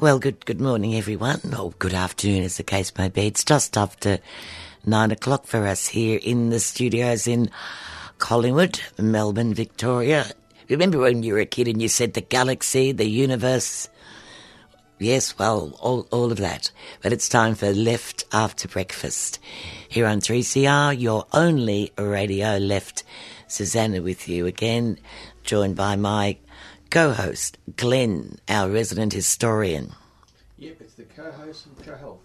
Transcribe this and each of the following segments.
Well, good good morning, everyone, or good afternoon, as the case may be. It's just after nine o'clock for us here in the studios in Collingwood, Melbourne, Victoria. Remember when you were a kid and you said the galaxy, the universe? Yes, well, all, all of that. But it's time for Left After Breakfast. Here on 3CR, your only radio left. Susanna with you again, joined by my co-host, Glenn, our resident historian. Yep, it's the co-host and co-help.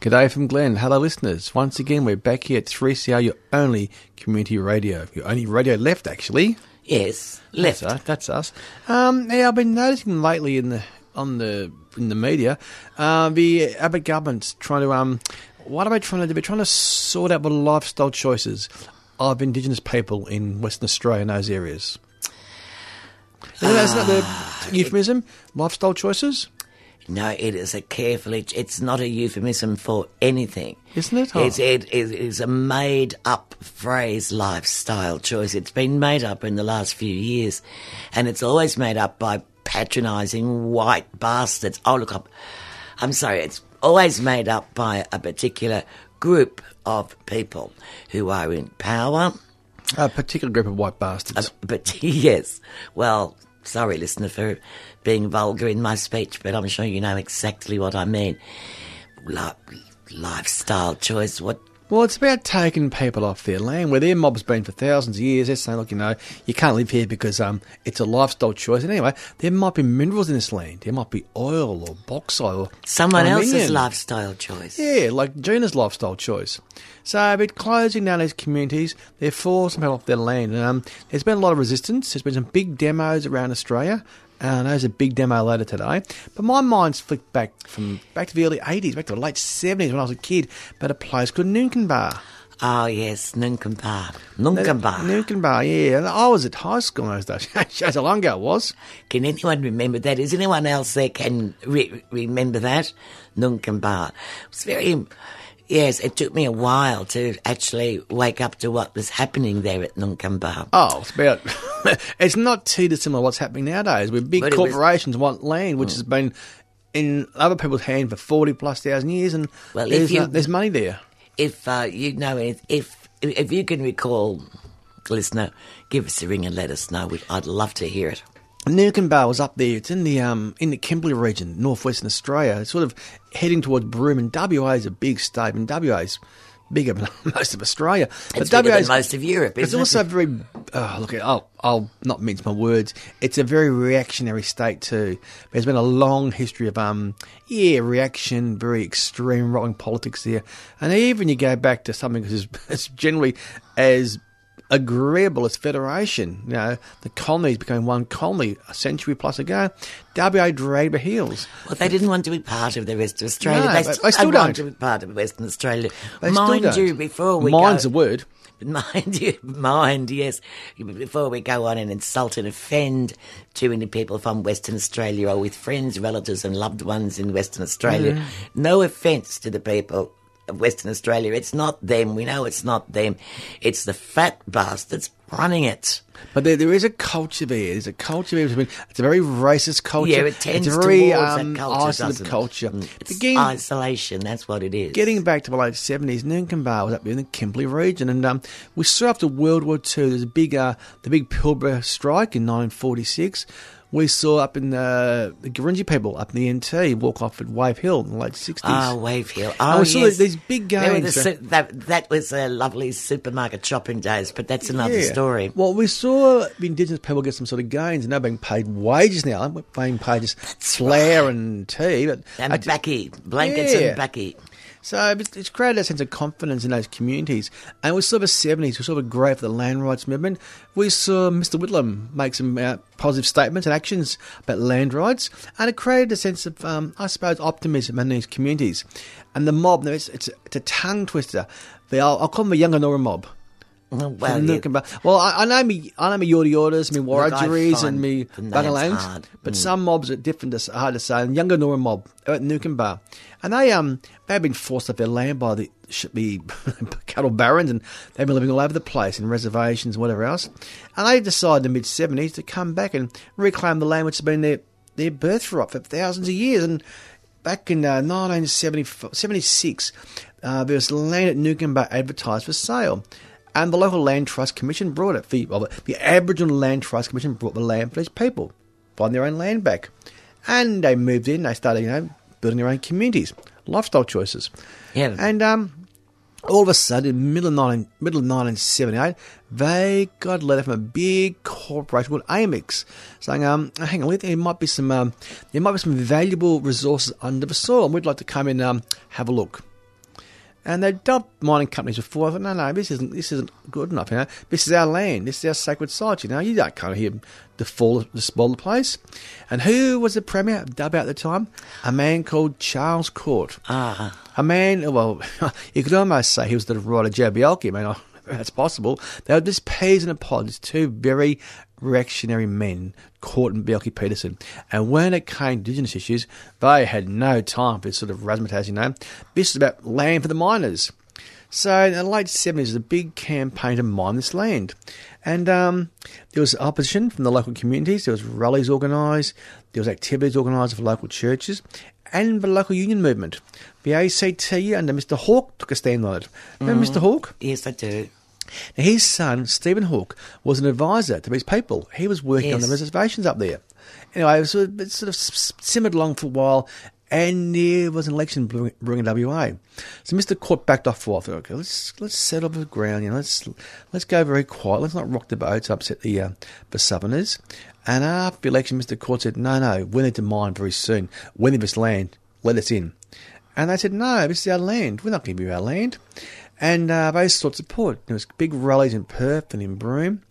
G'day from Glenn. Hello, listeners. Once again, we're back here at 3CR, your only community radio. Your only radio left, actually. Yes, left. That's us. That's us. Um, yeah, I've been noticing lately in the on the in the media, uh, the Abbott government's trying to um, what are they trying to do? They're trying to sort out the lifestyle choices of Indigenous people in Western Australia and those areas. Isn't that, isn't that the ah, euphemism? Lifestyle choices? No, it is a carefully. It's not a euphemism for anything, Isn't it? Oh. It's, it, it is a made-up phrase, lifestyle choice. It's been made up in the last few years, and it's always made up by patronising white bastards. Oh, look, I'm, I'm sorry. It's always made up by a particular group of people who are in power. A particular group of white bastards. But yes, well, sorry, listener, for being vulgar in my speech, but I'm sure you know exactly what I mean. Li- lifestyle choice. What? Well, it's about taking people off their land where their mob's been for thousands of years. They're saying, look, you know, you can't live here because um, it's a lifestyle choice. And anyway, there might be minerals in this land. There might be oil or bauxite or Someone else's lifestyle choice. Yeah, like Gina's lifestyle choice. So, but closing down these communities, they're forcing people off their land. And, um, there's been a lot of resistance. There's been some big demos around Australia. Uh, and there's a big demo later today. But my mind's flicked back from back to the early 80s, back to the late 70s when I was a kid, about a place called Noonkanbah. Oh ah, yes, Noonkanbah. Noonkanbah. Noonkanbah, yeah. And I was at high school in those days. Shows how long ago it was. Can anyone remember that? Is anyone else there can re- remember that? Noonkanbah. It was very. Yes, it took me a while to actually wake up to what was happening there at Noonkanbah. Oh, it's about. it's not too dissimilar to what's happening nowadays, where big But it was- corporations want land, which has been in other people's hands for forty plus thousand years, and Well, if there's, you- uh, there's money there. if uh, you know if, if if you can recall, listener, give us a ring and let us know. We, I'd love to hear it. Was up there. It's in the um in the Kimberley region, northwestern Australia. It's sort of heading towards Broome, and WA is a big state, and WA is bigger than most of Australia. It's bigger than most of Europe, It's isn't it? also very. Oh, look, I'll, I'll not mince my words. It's a very reactionary state too. There's been a long history of um, yeah, reaction, very extreme right wing politics there, and even you go back to something as, as generally as agreeable as federation. You know, the colonies became one colony a century plus ago. WA dragged their heels. Well, they didn't want to be part of the rest of Australia. No, they, still they still don't want to be part of Western Australia. They mind you, before we Mind's go, a word. Mind you, mind, yes. Before we go on and insult and offend too many people from Western Australia or with friends, relatives, and loved ones in Western Australia, Mm. no offence to the people of Western Australia. It's not them. We know it's not them. It's the fat bastards running it. But there, there is a culture there. There's a culture there. It's a very racist culture. Yeah, it tends it's a very towards um, that culture, isolated doesn't culture. Mm. It's Again, isolation. That's what it is. Getting back to the late seventies, Noonkanbah was up in the Kimberley region, and um, we saw after World War Two. There's a big, uh, the big Pilbara strike in 1946. We saw up in uh, the Gurindji people up in the NT walk off at Wave Hill in the late sixties. Oh, Wave Hill. And Oh, we saw yes. these big games. the that, that was a lovely supermarket shopping days, but that's another Yeah. story. Well, we saw the Indigenous people get some sort of gains, and they're being paid wages now. They're being paid just flour and tea, but And I- Backy, blankets Yeah. and Backy. So it's, created a sense of confidence in those communities. And we saw the 70s, we saw the growth of the land rights movement. We saw Mr. Whitlam make some uh, positive statements and actions about land rights. And it created a sense of, um, I suppose, optimism in these communities. And the mob, it's, it's, it's a tongue twister. They are, I'll call them the Yungngora mob. Well, yeah. Noonkanbah. Well, I, I know me, I know me Yorta Yortas, me Wurundjeris, and me the names Bungalangs, hard. but Mm. some mobs are different, to, hard to say. And Yungngora mob at Noonkanbah, and they um they've been forced off their land by the sh- the cattle barons, and they've been living all over the place in reservations and whatever else. And they decided in the mid seventies to come back and reclaim the land which has been their their birthright for thousands of years. And back in uh, 1976, uh, there was land at Noonkanbah advertised for sale. And the local land trust commission brought it. The, well, the Aboriginal Land Trust Commission brought the land for these people, buying their own land back. And they moved in, they started, you know, building their own communities, lifestyle choices. Yeah. And um, all of a sudden, middle of, 19, middle of 1978, they got a letter from a big corporation called Amax saying, um, hang on, there might be some, um, there might be some valuable resources under the soil, and we'd like to come in and um, have a look. And they dumped mining companies before. I thought, no, no, this isn't this isn't good enough. You know, this is our land. This is our sacred site. You know, you don't come here to fall to spoil the place. And who was the premier dub at the time? A man called Charles Court. Ah, A man, well, you could almost say he was the writer Joh Bjelke. I mean, I- that's possible. They were just peas in a pod, just two very reactionary men, Court and Bjelke-Petersen. And when it came to Indigenous issues, they had no time for this sort of razzmatazz, you know. This is about land for the miners. So in the late 70s, there was a big campaign to mine this land. And um, there was opposition from the local communities. There was rallies organised. There was activities organised for local churches and the local union movement. The ACTU under Mr Hawke took a stand on it. Remember Mr Hawke? yes, I do. Now, his son, Stephen Hawke, was an advisor to these people. He was working on the reservations up there. Anyway, it, sort of, it sort of simmered along for a while, and there was an election brewing brewing in WA. So Mr. Court backed off for a while. Thought, okay, let's let's settle the ground. You know, let's let's go very quiet. Let's not rock the boat to upset the uh, the Southerners. And after the election, Mr. Court said, no, no, we need to mine very soon. We need this land. Let us in. And they said, no, this is our land. We're not going to give you our land. And uh, they sought support. There was big rallies in Perth and in Broome.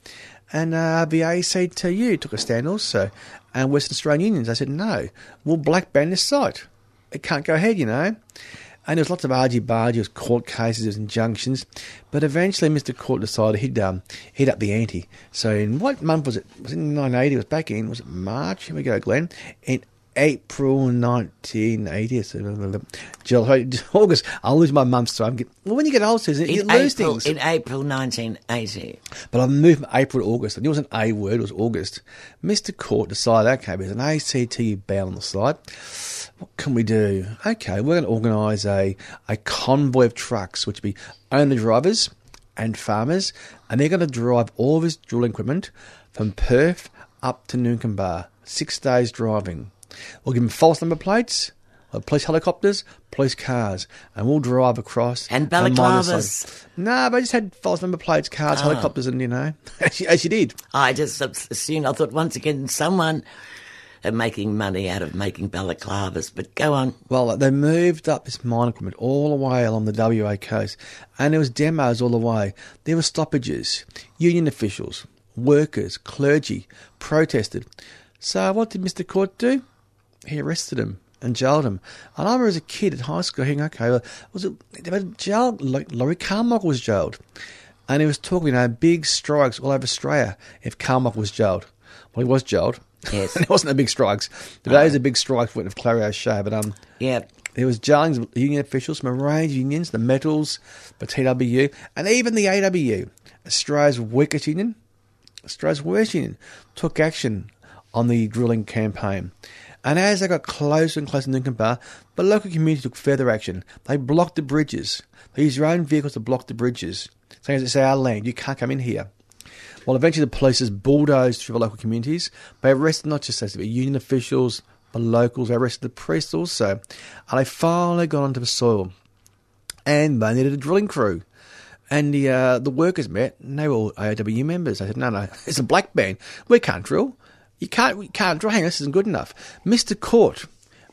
And uh, the ACTU took a stand also. And Western Australian unions, they said, no, we'll black ban this site. It can't go ahead, you know. And there was lots of argy-bargy, was court cases, there was injunctions. But eventually Mr. Court decided he'd, um, he'd up the ante. So in what month was it? Was it in 1980? It was back in, was it March? Here we go, Glenn. In April 1980. So, July, August. I'll lose my months. So I'm getting, well, when you get old, Susan, you In lose April, things. in April 1980. But I moved from April to August. And it wasn't a word, it was August. Mr. Court decided, okay, there's an ACT ban on the site. What can we do? Okay, we're going to organise a, a convoy of trucks, which will be owner drivers and farmers, and they're going to drive all of his drilling equipment from Perth up to Noonkanbah. Six days driving. We'll give them false number plates, uh, police helicopters, police cars, and we'll drive across. And balaclavas. No, they just had false number plates, cars, helicopters, and you know, as you, as you did. I just assumed, I thought once again, someone are making money out of making balaclavas. But go on. Well, they moved up this mine equipment all the way along the WA coast, and there was demos all the way. There were stoppages. Union officials, workers, clergy protested. So what did Mr. Court do? He arrested him and jailed him. And I remember as a kid at high school thinking, okay, well, was it jailed? Like Laurie Carmichael was jailed, and he was talking, you know, big strikes all over Australia if Carmichael was jailed. Well, he was jailed. Yes. and it wasn't a big strikes. The days of big strikes went of Clarrie O'Shea, but um, Yeah. There was Jarling's union officials from a range of unions, the Metals, the TWU, and even the AWU, Australia's weakest union, Australia's worst union, took action on the drilling campaign. And as they got closer and closer to Noonkanbah, the local community took further action. They blocked the bridges. They used their own vehicles to block the bridges, saying it's our land, you can't come in here. Well, eventually the police has bulldozed through the local communities. They arrested not just the union officials, the locals, they arrested the priests also. And they finally got onto the soil. And they needed a drilling crew. And the uh, the workers met, and they were all AWU members. I said, no, no, it's a black band. We can't drill. You can't, we can't. Hang on, this isn't good enough. Mr. Court,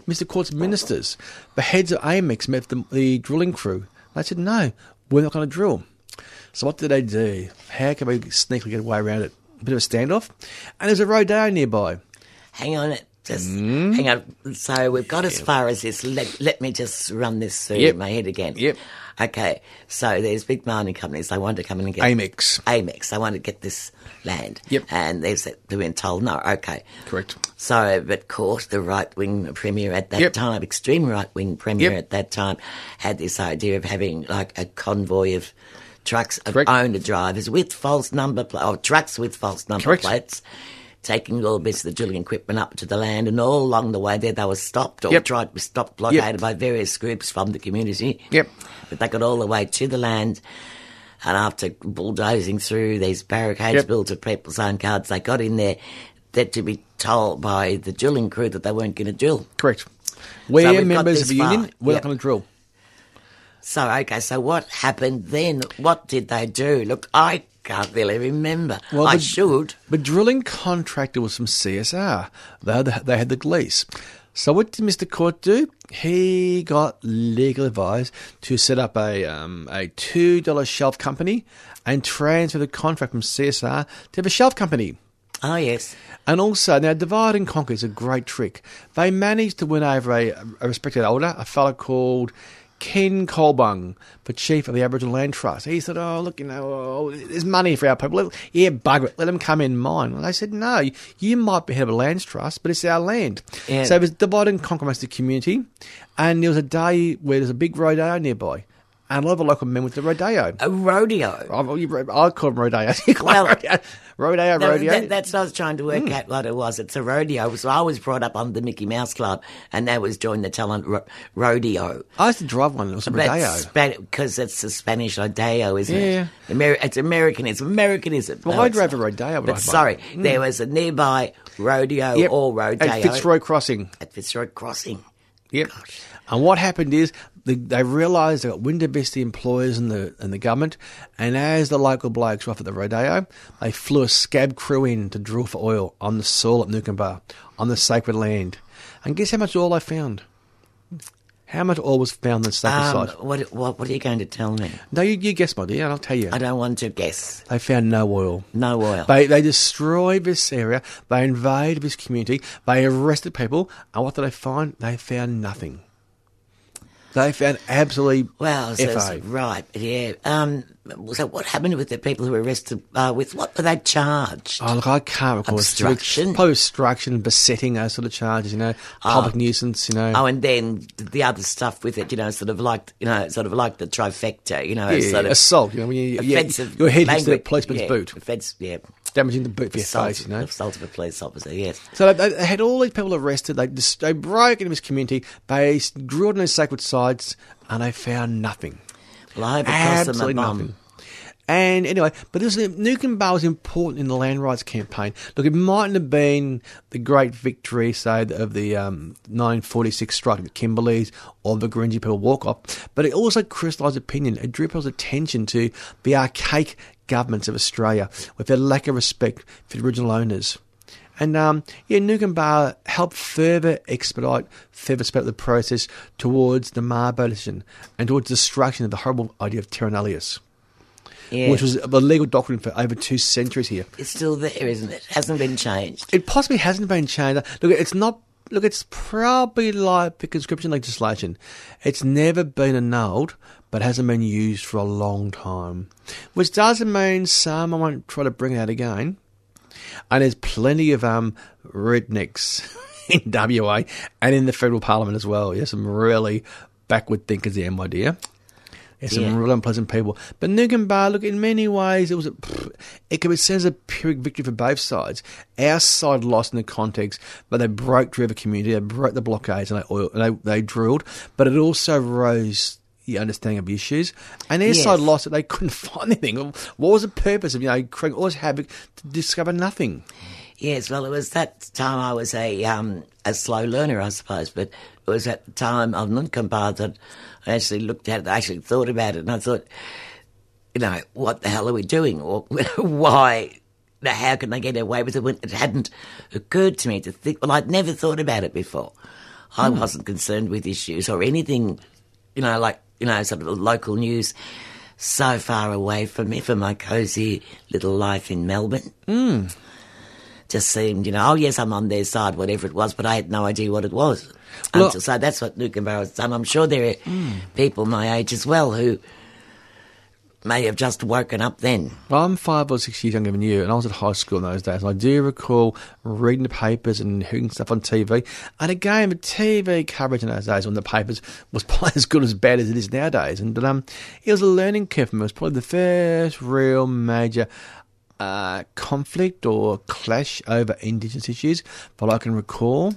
Mr. Court's ministers, the heads of AMAX met the, the drilling crew. They said, no, we're not going to drill. So what did they do? How can we sneakily get away around it? A bit of a standoff. And there's a rodeo nearby. Hang on, just mm-hmm. hang on. So we've got as far as this. Let, let me just run this through Yep. my head again. Yep. Okay, so there's big mining companies. They want to come in and get Amax. Amax. They want to get this land. Yep. And they've said- they've been told no. Okay. Correct. So, but course, the right wing premier at that Yep. time, extreme right wing premier Yep. at that time, had this idea of having like a convoy of trucks of Correct. owner drivers with false number plates, or trucks with false number Correct. plates, taking all bits of the drilling equipment up to the land, and all along the way there they were stopped or Yep. tried to be stopped, blockaded by various groups from the community. Yep. But they got all the way to the land. And after bulldozing through these barricades Yep. built of people's own cards, they got in there. They're to be told by the drilling crew that they weren't going to drill. Correct. We're we've members of the union. We're Yep. not going to drill. So, okay, so what happened then? What did they do? Look, I can't really remember. Well, I the- should. The drilling contractor was from CSR. They had the, they had the lease. So what did Mr. Court do? He got legal advice to set up a um, a two dollar shelf company and transfer the contract from CSR to the shelf company. Oh, yes. And also, now divide and conquer is a great trick. They managed to win over a, a respected older, a fellow called Ken Colbung, the chief of the Aboriginal Land Trust. He said, "Oh, look, you know, oh, there's money for our people. Let, yeah, bugger it. Let them come in mine." And they said, "No, you might be head of a land trust, but it's our land." Yeah. So it was divide and conquer amongst the community. And there was a day where there's a big rodeo nearby, and a lot of the local men went to the rodeo. A rodeo. I, I call them rodeo. Well, rodeo. Rodeo, that- that's what I was trying to work mm. out what it was. It's a rodeo. So I was brought up on the Mickey Mouse Club, and that was during the talent ro- rodeo. I used to drive one. It was a rodeo. because it's the Spanish rodeo, isn't Yeah. it? Ameri- it's Americanism. Americanism. Well, No, I it's drove a rodeo, but sorry, mm. there was a nearby rodeo Yep. or rodeo At Fitzroy Crossing. at Fitzroy Crossing. Yep. And what happened is the, they realised they got wind of this, the employers and the and the government, and as the local blokes were off at the rodeo, they flew a scab crew in to drill for oil on the soil at Nukumba, on the sacred land. And guess how much oil they found? How much oil was found on the sacred Um, site? what, what, what are you going to tell me? No, you, you guess, my dear, and I'll tell you. I don't want to guess. They found no oil. No oil. They they destroyed this area. They invaded this community. They arrested people, and what did they find? They found nothing. They found absolutely Well, so, right, yeah. Um, so what happened with the people who were arrested? Uh, with what were they charged? Oh, look, I can't recall. Obstruction? Probably obstruction, besetting, those sort of charges, you know, public nuisance, you know. Oh, and then the other stuff with it, you know, sort of like, you know, sort of like the trifecta, you know, yeah, sort of assault, you know, when you, offensive your head hits the policeman's yeah, boot, Offense, yeah. damaging the boot for your Assault, face, you know. assault of a police officer, yes. So they, they had all these people arrested. They just, they broke into this community. They drilled in these sacred sites, and they found nothing. Well, I hope it cost them a Absolutely nothing. And anyway, but this Nukem Bar was important in the land rights campaign. Look, it mightn't have been the great victory, say, of the um, 1946 strike at the Kimberleys or the Gurindji people walk off, but it also crystallised opinion. It drew people's attention to the archaic governments of Australia with their lack of respect for the original owners. And um, yeah, Nukem Bar helped further expedite, further speed the process towards the Mabo decision and towards destruction of the horrible idea of Terra nullius. Yeah. which was the legal doctrine for over two centuries here. It's still there, isn't it? Hasn't been changed. It possibly hasn't been changed. Look, it's not. Look, it's probably like the conscription legislation. It's never been annulled, but hasn't been used for a long time. Which doesn't mean some I won't try to bring it out again. And there's plenty of um rednecks in WA and in the federal parliament as well. Yeah, some really backward thinkers there, my dear. There's some Yeah. real unpleasant people. But Nugan look, in many ways, it was a, it could be seen as a pyrrhic victory for both sides. Our side lost in the context, but they broke the river community, they broke the blockades, and they, oil, and they, they drilled. But it also rose the understanding of issues. And their Yes. side lost it, they couldn't find anything. What was the purpose of, you know, creating all this havoc to discover nothing? Yes, well, it was that time I was a um, a slow learner, I suppose, but it was at the time of Noonkanbah that I actually looked at it, I actually thought about it, and I thought, you know, what the hell are we doing? Or why? How can they get away with it when it hadn't occurred to me to think? Well, I'd never thought about it before. I wasn't concerned with issues or anything, you know, like, you know, sort of local news so far away from me, from my cosy little life in Melbourne hmm. just seemed, you know, oh yes, I'm on their side, whatever it was, but I had no idea what it was. Well- Until, so that's what Nukenborough has done. I'm sure there are hmm. people my age as well who may have just woken up then. Well, I'm five or six years younger than you, and I was at high school in those days. And I do recall reading the papers and hearing stuff on TV. And again, the TV coverage in those days on the papers was probably as good as bad as it is nowadays. And um, it was a learning curve for me. It was probably the first real major uh, conflict or clash over Indigenous issues that I can recall.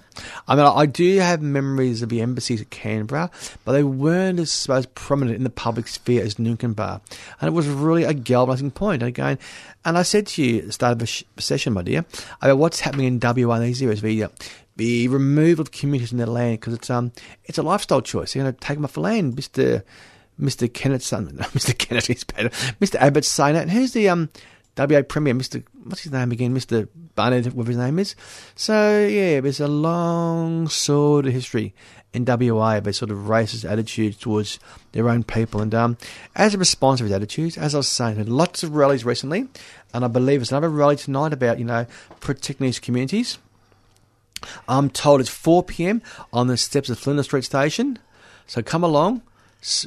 I mean, I do have memories of the embassies at Canberra, but they weren't as, as prominent in the public sphere as Nukenbar. And it was really a galvanising point. Again, and I said to you at the start of the sh- session, my dear, about what's happening in WA these years, the, the removal of communities from their land, because it's, um, it's a lifestyle choice. You're going to take them off the land, Mr. Mr. Kennett's son, no, Mr. Kennett is better. Mr. Abbott's saying that. And who's the um, WA Premier, Mr. What's his name again? Mr. Barnett, whatever his name is. So, yeah, there's a long sort of history in WA of a sort of racist attitude towards their own people. And um, as a response to his attitudes, as I was saying, had lots of rallies recently, and I believe there's another rally tonight about, you know, protecting these communities. I'm told it's 4 p.m. on the steps of Flinders Street Station. So come along,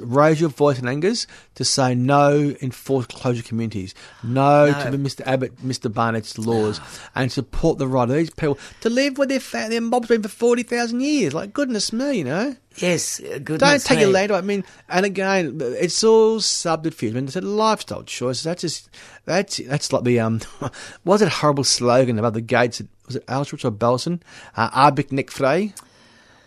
raise your voice in angers to say no enforced closure communities, no, No. to Mr. Abbott, Mr. Barnett's laws, and support the right of these people to live where their, fa- their mob's been for 40,000 years. Like, goodness me, you know? Yes, uh, goodness Don't take your me. land away. I mean, and again, it's all subterfuge. I mean, it's a lifestyle choice. That's just that's that's like the um, was that horrible slogan about the gates? Was it Auschwitz or Belsen? Uh, Arbeit nicht frei.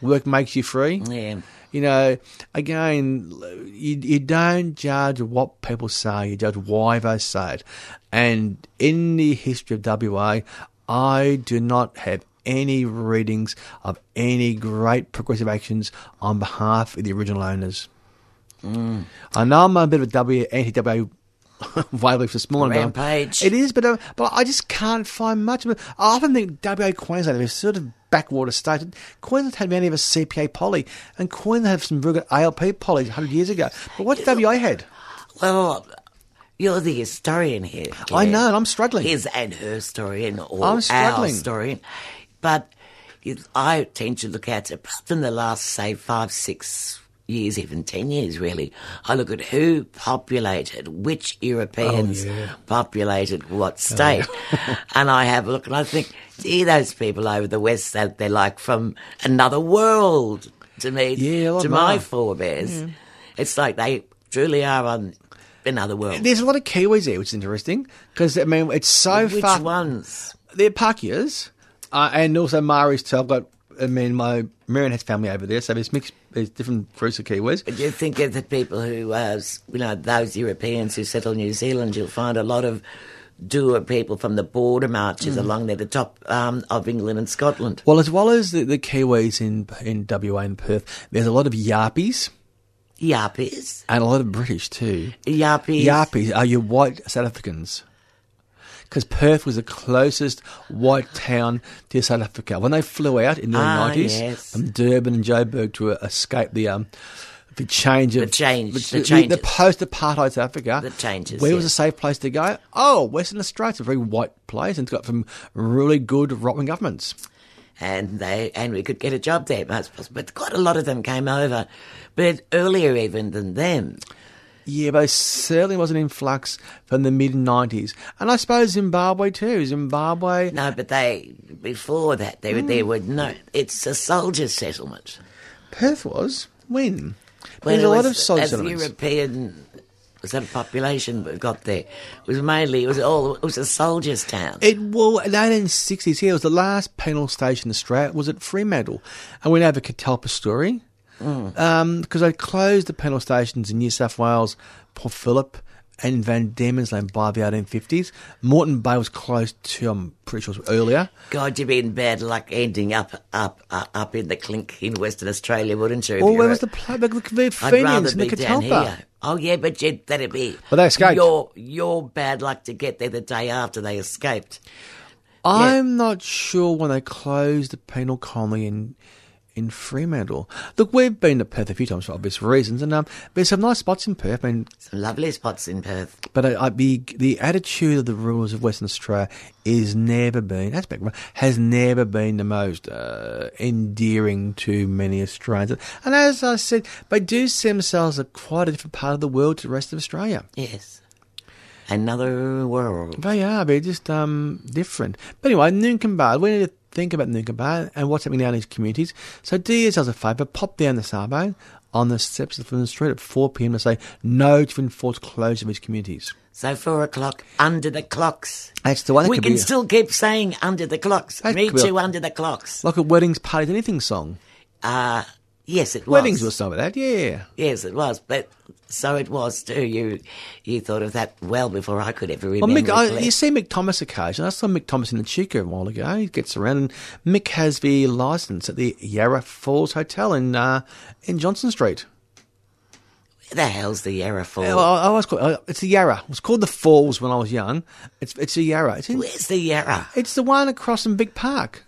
Work makes you free. Yeah. You know, again, you, you don't judge what people say, you judge why they say it. And in the history of WA, I do not have any readings of any great progressive actions on behalf of the original owners. Mm. I know I'm a bit of a W anti-WA morning. but I'm- Rampage. It is, but uh, but I just can't find much of it. I often think WA Queensland is sort of backwater state. Queensland had many of a CPA poly, and Queensland had some very good ALP polys 100 years ago. But what WA had? Well, you're the historian here. I know, and I'm struggling. His and her story and or I'm our struggling. story. But I tend to look at, apart from the last, say, five, six years, even ten years, really, I look at who populated, which Europeans Oh, yeah. populated what state. and I have a look and I think, gee, those people over the west, they're, they're like from another world to me, Yeah, to my no. forebears. It's like they truly are on another world. There's a lot of Kiwis there, which is interesting because I mean it's so Which far. ones? They're Pakehas, uh, and also Maoris too. I've got. I mean, my Marion has family over there, so there's mixed. There's different groups of Kiwis. Do you think of the people who, uh, you know, those Europeans who settle New Zealand, you'll find a lot of doer people from the border marches along there, the top um, of England and Scotland. Well, as well as the, the Kiwis in in WA and Perth, there's a lot of Yarpies Yappies. and a lot of British too. Yappies. Yarpies are your white South Africans. Because Perth was the closest white town to South Africa. When they flew out in the Ah, early 90s yes. from Durban and Joburg to uh, escape the um, the change of The change, the the, changes. post-apartheid South Africa. The changes, Where was a safe place to go? Oh, Western Australia. It's a very white place and it's got some really good right-wing governments. and they and we could get a job there, most possible. But quite a lot of them came over, but earlier even than them. Yeah, but there certainly wasn't in flux from the mid 90s. And I suppose Zimbabwe too. Zimbabwe. No, but they before that there there were no. It's a soldier settlement. Perth was? When? Well, There's a lot was- of soldiers. as. European was that a population that got there? It was mainly it was all it was a soldiers' town. It well, in the 1860s, here it was the last penal station in Australia It was at Fremantle, and we have a Catalpa story Um, because they closed the penal stations in New South Wales, Port Phillip, and Van Diemen's Land by the 1850s. Moreton Bay was closed to, I'm pretty sure, it was earlier. God, you'd be in bad luck ending up up up, up in the clink in Western Australia, wouldn't you? Or where was the play? The, the I'd rather and the be down here. Oh yeah, but you, that'd be. But they escaped. Your your bad luck to get there the day after they escaped. I'm not sure when they closed the penal colony in in Fremantle. Look, we've been to Perth a few times for obvious reasons, and um, there's some nice spots in Perth. I mean, Some lovely spots in Perth. But I, I, the the attitude of the rulers of Western Australia is never been that's back, has never been the most uh, endearing to many Australians. And as I said, they do see themselves as quite a different part of the world to the rest of Australia. Yes, another world. They are. They're just um, different. But anyway, Noonkanbah. We need to think about Noonkanbah and what's happening down in these communities. So do yourselves a favour. Pop down the Sabo on the steps of the street at 4 p.m. to say no to enforced closure of these communities. So four o'clock under the clocks. That's the one. That we can still keep saying under the clocks. That Me too, under the clocks. Like a weddings, parties, anything song. Uh yes, it was. Weddings were some of that, yeah. Yes, it was. But so it was too. You you thought of that well before I could ever remember. Well. Mick, I, you see Mick Thomas occasionally. I saw Mick Thomas in the Chica a while ago. He gets around, and Mick has the license at the Yarra Falls Hotel in uh, in Johnson Street. Where the hell's the Yarra Fall? Well, I, I always call it, uh, it's the Yarra. It was called the Falls when I was young. It's it's the Yarra. It's in, Where's the Yarra? it's the one across from Big Park.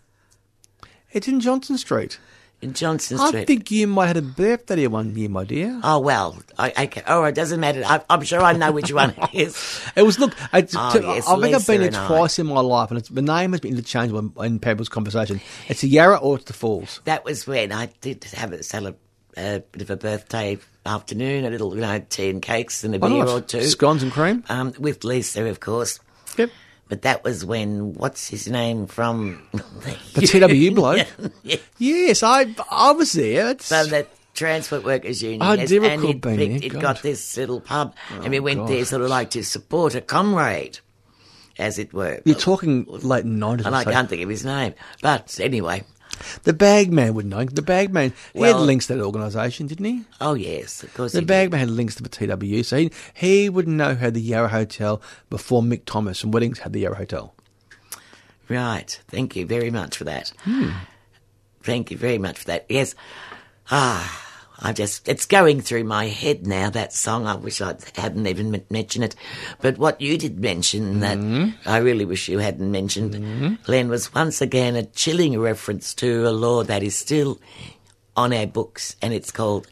It's in Johnson Street. In Johnson I think you might have had a birthday here one year, my dear. Oh well, I, I oh it doesn't matter. I, I'm sure I know which one it is. It was look. I, Oh, yes, I think I've been there and I. twice in my life, and it's, the name has been interchangeable in, in people's conversation. It's the Yarra or it's the Falls. That was when I did have a celeb, a bit of a birthday afternoon, a little you know tea and cakes and a Why beer not? or two, Scones and cream. um, with Lisa, of course. Yep. But that was when what's his name from The TWU bloke. Yeah. Yes, I I was there. It's, So the Transport Workers Union, I yes, do and recall he'd, picked- he'd got this little pub, and we oh, went God. there sort of like to support a comrade, as it were. you're talking late nineties. and I can't think of his name, but anyway, The Bagman would know. The Bagman he had Well- links to that organisation, didn't he? oh yes, of course. The. Bagman had links to the TWU, so he he would know how the Yarra Hotel before Mick Thomas and Weddings had the Yarra Hotel. Right. Thank you very much for that. Hmm. Thank you very much for that. Yes. Ah, I just, it's going through my head now, that song. I wish I hadn't even mentioned it. But what you did mention that Hmm. I really wish you hadn't mentioned, Glenn, was once again a chilling reference to a law that is still on our books, and it's called,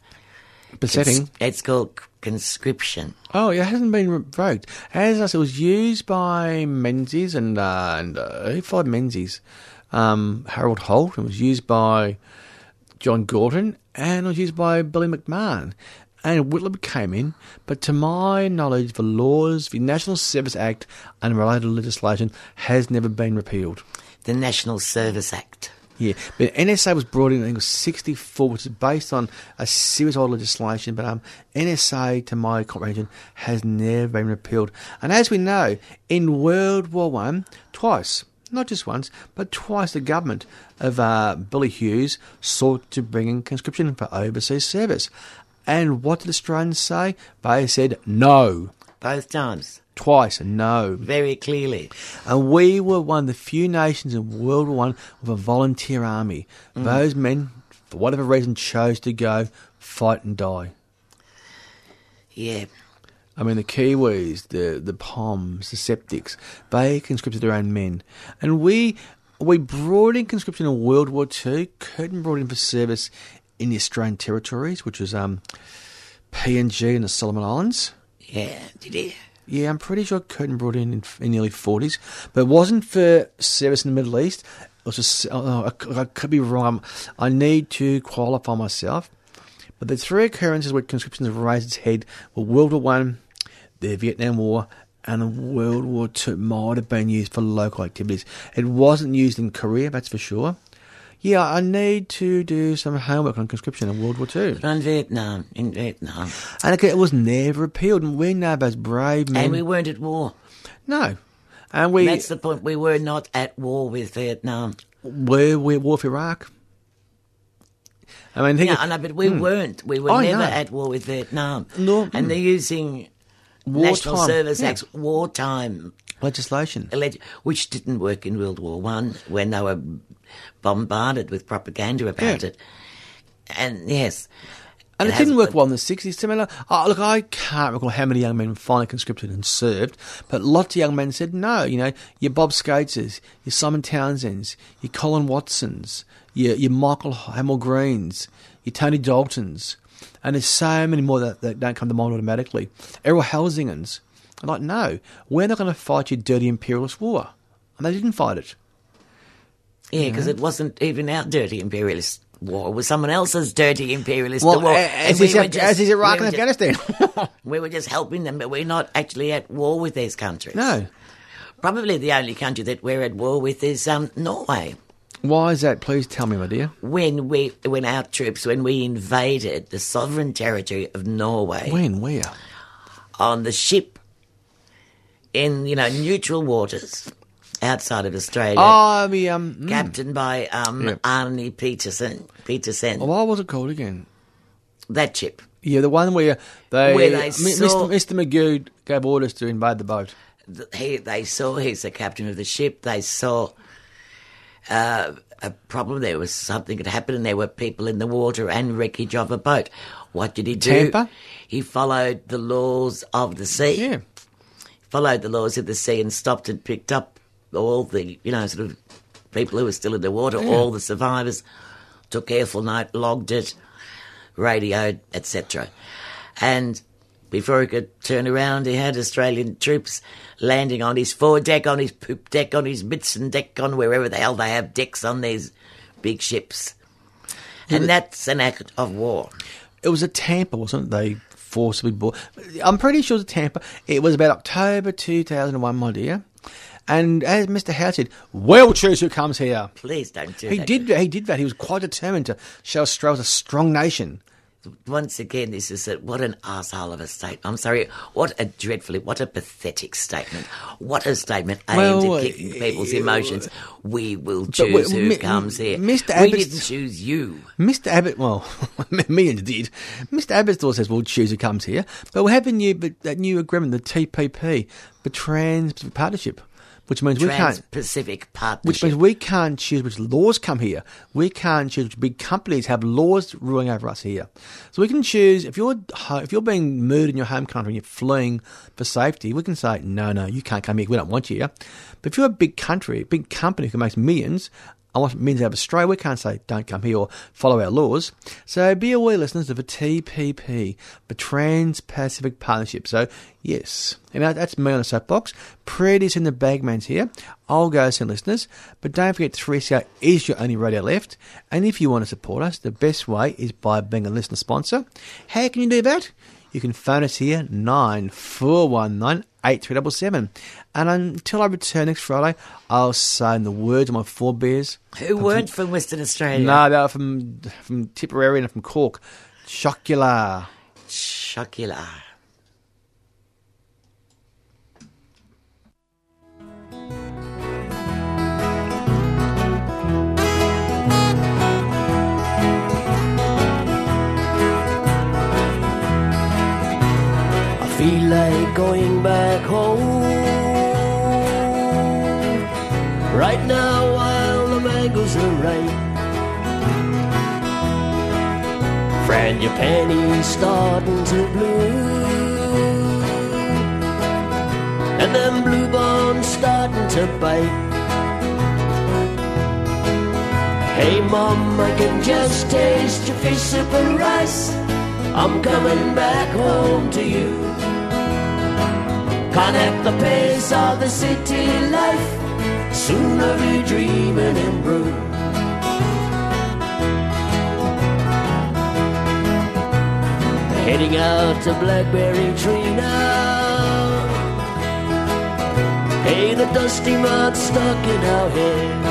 Besetting. it's, it's called conscription. Oh, it hasn't been revoked. As I said, it was used by Menzies and uh, and uh, who followed Menzies? Um, Harold Holt. It was used by John Gorton and it was used by Billy McMahon. And Whitlam came in, but to my knowledge, the laws, the National Service Act, and related legislation has never been repealed. The National Service Act. Yeah, but NSA was brought in, I think it was 64, which is based on a series of legislation, but um, NSA, to my comprehension, has never been repealed. And as we know, in World War One, twice, not just once, but twice the government of uh, Billy Hughes sought to bring in conscription for overseas service. And what did Australians say? They said no. Both times. Twice, no. Very clearly. And we were one of the few nations in World War One with a volunteer army. Those men, for whatever reason, chose to go fight and die. Yeah. I mean, the Kiwis, the the Poms, the Septics, they conscripted their own men, and we we brought in conscription in World War Two. Curtin brought in for service in the Australian territories, which was um, PNG and the Solomon Islands. Yeah. Did he? Yeah, I'm pretty sure Curtin brought in in, in the early 40s, but it wasn't for service in the Middle East. It was just, oh, I, I could be wrong. I need to qualify myself. But the three occurrences where conscription has raised its head were World War One, the Vietnam War, and World War Two might have been used for local activities. It wasn't used in Korea, that's for sure. Yeah, I need to do some homework on conscription in World War Two. But on Vietnam, in Vietnam. And it was never appealed, and we know those brave men. And we weren't at war. no. And we That's the point. We were not at war with Vietnam. were we at war with Iraq. I mean, think Yeah, I know, but we weren't. We were Hmm. Never at war with Vietnam. No, And they're using National Wartime, Service yeah. Act's wartime legislation. which didn't work in World War One when they were bombarded with propaganda about Yeah. it. And yes, And it, has- didn't work well in the 60s, similar. Oh, look, I can't recall how many young men finally conscripted and served, but lots of young men said no. You know, your Bob Scates's, your Simon Townsend's, your Colin Watson's, your, your Michael Hamel-Greens, your Tony Dalton's, and there's so many more that, that don't come to mind automatically. Errol Helsingen's. I'm like, no, we're not going to fight your dirty imperialist war. And they didn't fight it. yeah, because it wasn't even our dirty imperialist war; it was someone else's dirty imperialist Well, war. as, we is, just- as is Iraq we and were just- Afghanistan. We were just helping them, but we're not actually at war with these countries. no. Probably the only country that we're at war with is um, Norway. Why is that? Please tell me, my dear. When we, when our troops, when we invaded the sovereign territory of Norway When? Where? on the ship in you know neutral waters outside of Australia, Oh, the, um, mm. captained by um, Yeah. Arnie Peterson. Peterson, Oh, what was it called again? that ship. Yeah, the one where they, Where they Mi- saw- Mr. Mr. Magoo gave orders to invade the boat. he, they saw he's the captain of the ship. They saw uh, a problem. There was something had happened, and there were people in the water and wreckage of a boat. What did he do? Tampa? He followed the laws of the sea. Yeah. Followed the laws of the sea and stopped and picked up all the you know sort of people who were still in the water, all the survivors. Took careful note, logged it, radioed, etc. And before he could turn around, he had Australian troops landing on his fore deck, on his poop deck, on his midson deck, on wherever the hell they have decks on these big ships. And that's an act of war. It was a Tampa, wasn't it? They forcibly bought. I'm pretty sure it was a Tampa. It was about October 2001, my dear. And as Mr. Howard said, we'll choose who comes here. Please don't do He that. did. He did that. He was quite determined to show Australia as a strong nation. Once again, this is a, what an asshole of a statement. I'm sorry. What a dreadfully, what a pathetic statement. What a statement aimed Well, at kicking uh, people's emotions. We will choose we- who mi- comes here. Mr. We Abbott's- didn't choose you. Mr. Abbott, well, millions did. Mr. Abbott still says we'll choose who comes here, but we have a new, but that new agreement, the TPP, the Trans-Pacific Partnership, which means we can't. Trans-Pacific Partnership. Which means we can't choose which laws come here. We can't choose which big companies have laws ruling over us here. So we can choose if you're if you're being murdered in your home country and you're fleeing for safety, we can say no, no, you can't come here. We don't want you here. But if you're a big country, big company who makes millions. I want millions out of Australia. We can't say don't come here or follow our laws. So be aware, listeners, of a TPP, the Trans-Pacific Partnership. So yes, and that's me on the soapbox. Pretty's in the bagman's here. I'll go soon, listeners. But don't forget, 3CR is your only radio left. And if you want to support us, the best way is by being a listener sponsor. How can you do that? You can phone us here, 9419 8377. And until I return next Friday, I'll say in the words of my forebears. Who weren't from Western Australia? No, they were from, from Tipperary and from Cork. Chocula. Chocula. Going back home right now while the mangoes are ripe. Frangipani's starting to bloom, and them bluebonns starting to bite. Hey mom, I can just taste your fish soup and rice. I'm coming back home to you. Can't act the pace of the city life. Soon I'll be dreaming in blue. Heading out to Blackberry Tree now. Hey, the dusty mud stuck in our hair.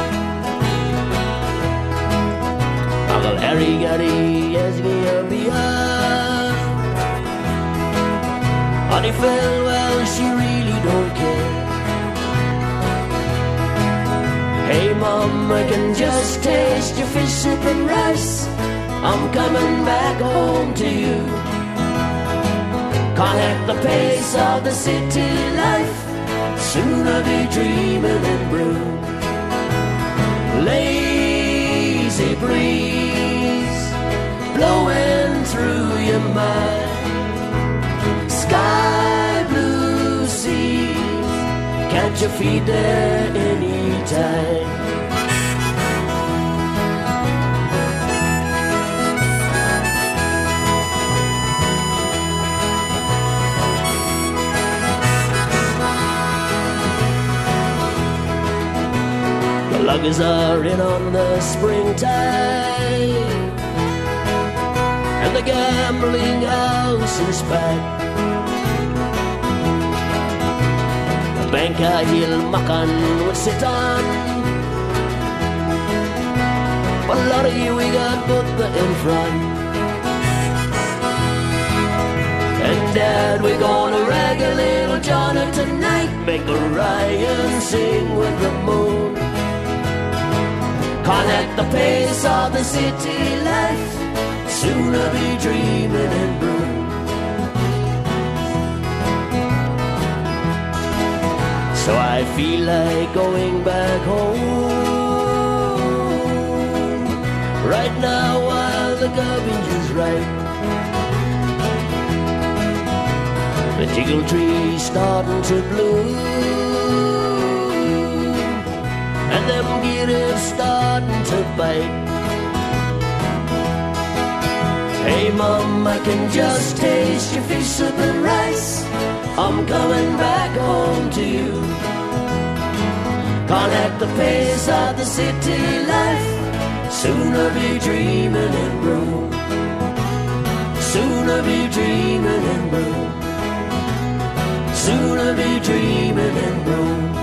Uncle Harry got he as me up. Honey fell, well, she really don't care. Hey, Mom, I can just taste your fish soup and rice. I'm coming back home to you. Can't the pace of the city life. Soon I'll be dreaming in Broome. Lazy breeze blowing through your mind. Sky blue seas, catch your feet there anytime. The luggers are in on the springtime, and the gambling house is packed. Of you we got Buddha in front. And Dad, we're gonna rag a little Johnny tonight. Make Orion sing with the moon. Can't the pace of the city life. Soon I'll be dreaming in So I feel like going back home. Right now while the garbage is ripe. The jiggle tree's starting to bloom. And them gears starting to bite. Mom, I can just taste your fish soup and rice. I'm coming back home to you. Can't act the pace of the city life. Soon I'll be dreaming in Broome. Soon I'll be dreaming in Broome. Soon I'll be dreaming in Broome.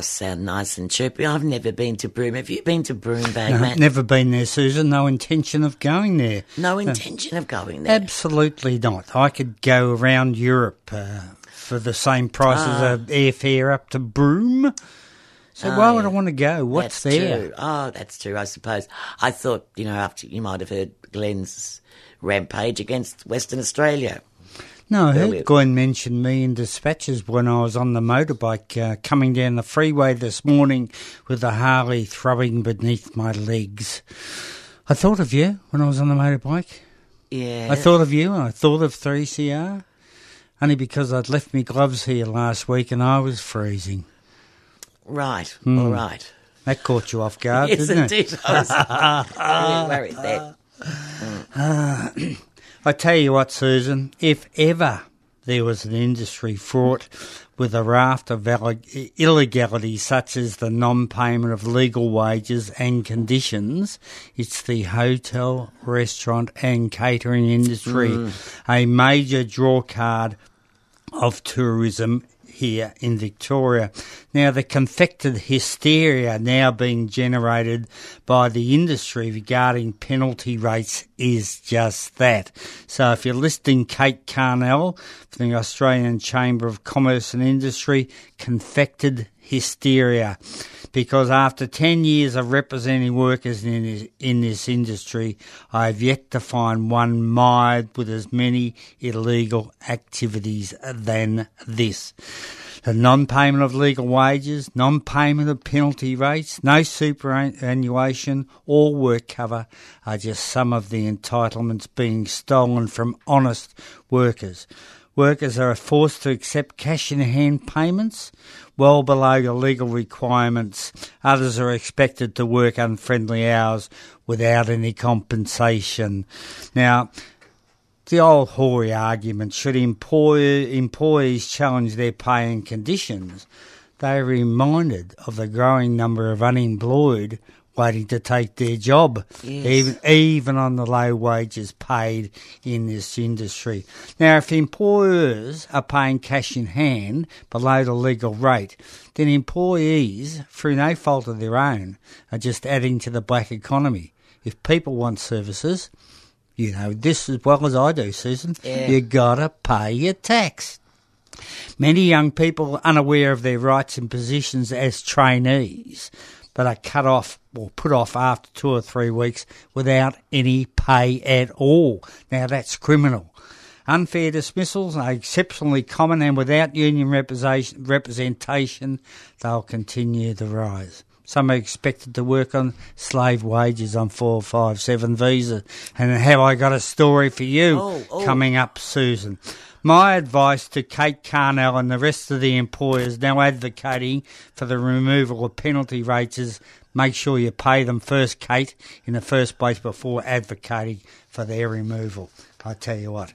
Does sound nice and chirpy. I've never been to Broome. Have you been to Broome, Bag No, never been there, Susan. No intention of going there. No intention of going there. Absolutely not. I could go around Europe uh, for the same price as Ah. a airfare up to Broome. So why would I want to go? What's that's there? True. Oh, that's true, I suppose. I thought, you know, after you might have heard Glenn's rampage against Western Australia. No, I There heard Glenn mention me in dispatches when I was on the motorbike uh, coming down the freeway this morning with the Harley throbbing beneath my legs. I thought of you when I was on the motorbike. Yeah. I thought of you and I thought of 3CR. Only because I'd left my gloves here last week and I was freezing. Right, Hmm. all right. That caught you off guard, yes, didn't it it? did. I was worried then. I tell you what, Susan, if ever there was an industry fraught with a raft of illeg- illegality such as the non-payment of legal wages and conditions, it's the hotel, restaurant and catering industry, mm. a major draw card of tourism here in Victoria. Now, the confected hysteria now being generated by the industry regarding penalty rates is just that. So, if you're listening, Kate Carnell the Australian Chamber of Commerce and Industry, confected hysteria. Because after 10 years of representing workers in this, in this industry, I have yet to find one mired with as many illegal activities than this. The non-payment of legal wages, non-payment of penalty rates, no superannuation or work cover are just some of the entitlements being stolen from honest workers. Workers are forced to accept cash in hand payments well below the legal requirements. Others are expected to work unfriendly hours without any compensation. Now, the old hoary argument should employ, employees challenge their pay and conditions, they are reminded of the growing number of unemployed waiting to take their job, Yes. even even on the low wages paid in this industry. Now, if employers are paying cash in hand below the legal rate, then employees, through no fault of their own, are just adding to the black economy. If people want services, you know this as well as I do, Susan. Yeah. You gotta pay your tax. Many young people unaware of their rights and positions as trainees, but are cut off or put off after two or three weeks without any pay at all. Now that's criminal. Unfair dismissals are exceptionally common and without union representation, they'll continue to rise. Some are expected to work on slave wages on 457 visa. And have I got a story for you Oh, oh. coming up, Susan? My advice to Kate Carnell and the rest of the employers now advocating for the removal of penalty rates is make sure you pay them first, Kate, in the first place before advocating for their removal. I tell you what,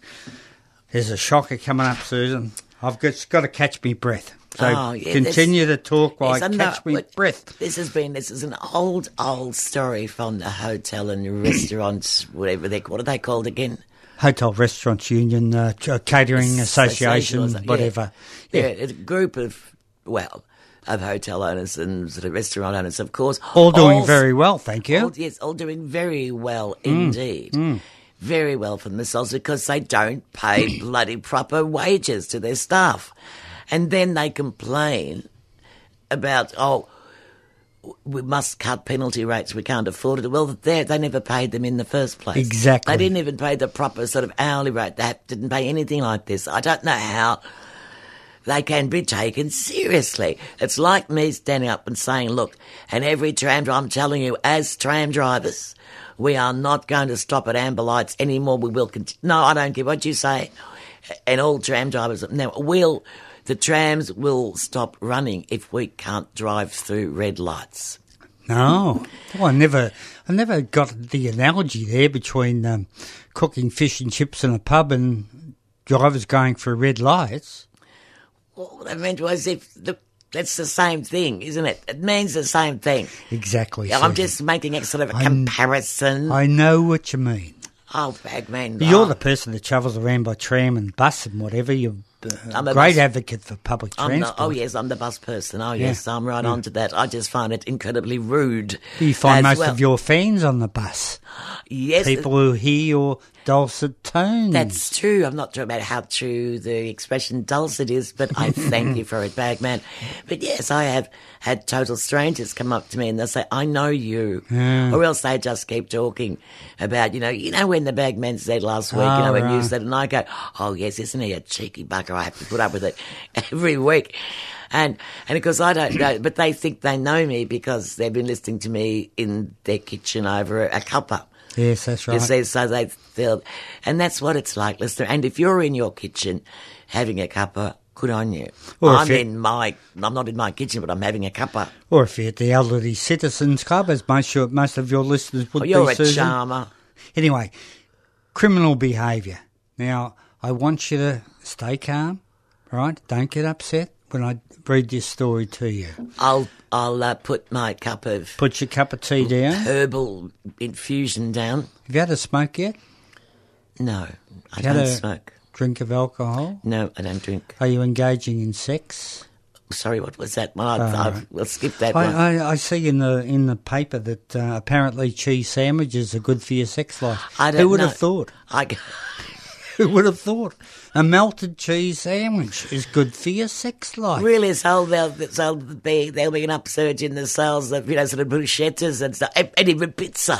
there's a shocker coming up, Susan. I've got, got to catch me breath. So Oh, yeah, continue to talk while I catch me breath. This has been this is an old old story from the hotel and restaurants, whatever they what are they called again? Hotel Restaurants Union, uh, uh Catering Association, something, whatever. Yeah. yeah, a group of well of hotel owners and sort of restaurant owners, of course, All doing very well, thank you. all, yes, all doing very well indeed. Mm, mm. Very well for themselves because they don't pay bloody proper wages to their staff. And then they complain about, oh, we must cut penalty rates, we can't afford it. Well, they they never paid them in the first place. Exactly. They didn't even pay the proper sort of hourly rate. They didn't pay anything like this. I don't know how they can be taken seriously. It's like me standing up and saying, look, and every tram driver, I'm telling you, as tram drivers, we are not going to stop at amber lights anymore. We will continue. No, I don't care what you say. And all tram drivers, now, we'll, the trams will stop running if we can't drive through red lights. No, oh, I never, I never got the analogy there between um, cooking fish and chips in a pub and drivers going through red lights. Well, what I meant was if the, that's the same thing, isn't it? It means the same thing. Exactly. I'm Susan. just making a sort of a I'm- comparison. I know what you mean. oh, bagman. You're oh. the person that travels around by tram and bus and whatever. Uh, Uh, I'm a great bus- advocate for public I'm the, transport. oh yes, I'm the bus person. Oh yes, I'm right on to that. I just find it incredibly rude. Do you find most well. of your fans on the bus? Yes, People who hear your dulcet tones. That's true. I'm not sure about how true the expression dulcet is, but I thank you for it, bagman. But yes, I have had total strangers come up to me and they'll say, I know you. Or else they just keep talking about, you know, you know when the bagman said last week, you Oh, know, when you oh, said, and I go, oh yes, isn't he a cheeky bugger? I have to put up with it every week. And, and of course I don't know, but they think they know me because they've been listening to me in their kitchen over a cuppa. Yes, that's right. You see, so they feel, and that's what it's like, listener. And if you're in your kitchen having a cuppa, good on you. Or I'm in my, I'm not in my kitchen, but I'm having a cuppa. Or if you're at the Elderly Citizens Club, as most, most of your listeners would Oh, you're be, a Susan. charmer. Anyway, criminal behaviour. Now, I want you to stay calm, right? Don't get upset when I read this story to you. I'll, I'll uh, put my cup of Put your cup of tea down. Herbal infusion down. Have you had a smoke yet? No, I don't a smoke. drink of alcohol? No, I don't drink. Are you engaging in sex? Sorry, what was that? Well, I, Oh, I, right. we'll skip that one. I, I, I see in the in the paper that uh, apparently cheese sandwiches are good for your sex life. I don't Who would know. have thought? I, Who would have thought? A melted cheese sandwich is good for your sex life. Really, so there'll, so there'll be there'll be an upsurge in the sales of you know sort of bruschettas and stuff, and and even pizza.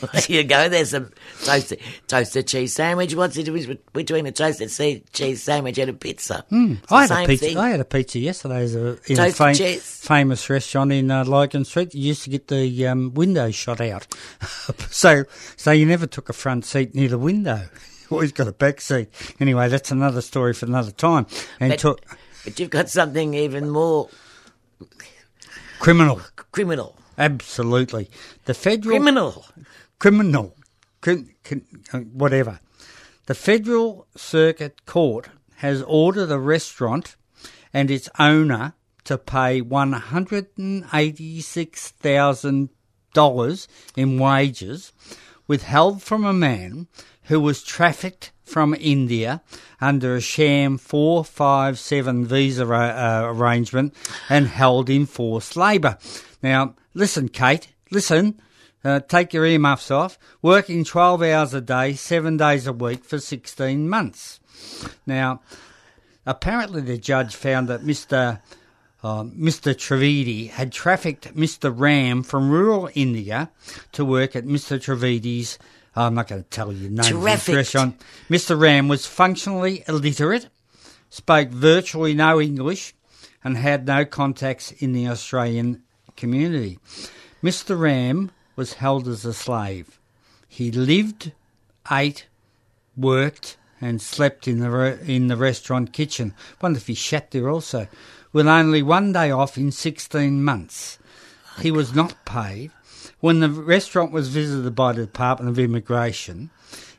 there you go. There's a toasted, toasted cheese sandwich. What's the difference between a toasted cheese sandwich and a pizza? It's the I had a pizza. thing. I had a pizza yesterday as a, in a fam- famous restaurant in uh, Logan Street. You used to get the um, window shot out, so so you never took a front seat near the window. Always got a back seat. Anyway, that's another story for another time. And But- took But you've got something even more criminal, criminal. absolutely. The federal Criminal. criminal, cri- cri- uh, whatever. The Federal Circuit Court has ordered a restaurant and its owner to pay $186,000 in wages withheld from a man who was trafficked from India under a sham 457 visa uh, arrangement and held in forced labour. Now, listen, Kate, listen. Uh, take your earmuffs off. Working 12 hours a day, seven days a week for 16 months. Now, apparently the judge found that Mr. Uh, Mr. Trivedi had trafficked Mr. Ram from rural India to work at Mr. Trivedi's. I'm not going to tell you the name of Trafficked. restaurant. Mr. Ram was functionally illiterate, spoke virtually no English, and had no contacts in the Australian community. Mr. Ram was held as a slave. He lived, ate, worked, and slept in the re- in the restaurant kitchen. Wonder if he shat there also. With only one day off in 16 months, he was not paid. When the restaurant was visited by the Department of Immigration,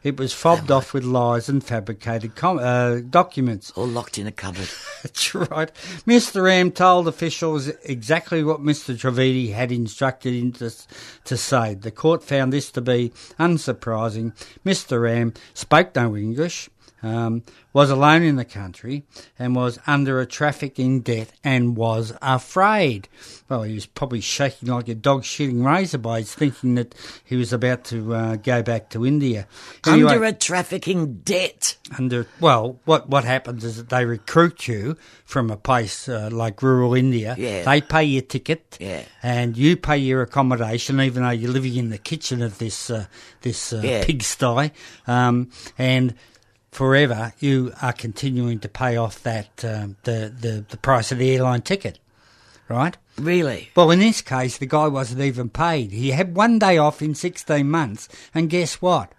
it was fobbed off with lies and fabricated com- uh, documents. All locked in a cupboard. That's right. Mr. Ram told officials exactly what Mr. Trivedi had instructed him to, to say. The court found this to be unsurprising. Mr. Ram spoke no English, um, was alone in the country, and was under a trafficking debt and was afraid. Well, he was probably shaking like a dog shitting razor blades, thinking that he was about to uh, go back to India. Anyway- Under a trafficking debt. under well, what what happens is that they recruit you from a place uh, like rural India. Yeah. They pay your ticket. Yeah. And you pay your accommodation, even though you're living in the kitchen of this uh, this uh, Yeah. pigsty. Um, and forever, you are continuing to pay off that um, the, the the price of the airline ticket, right? Really? Well, in this case, the guy wasn't even paid. He had one day off in 16 months, and guess what?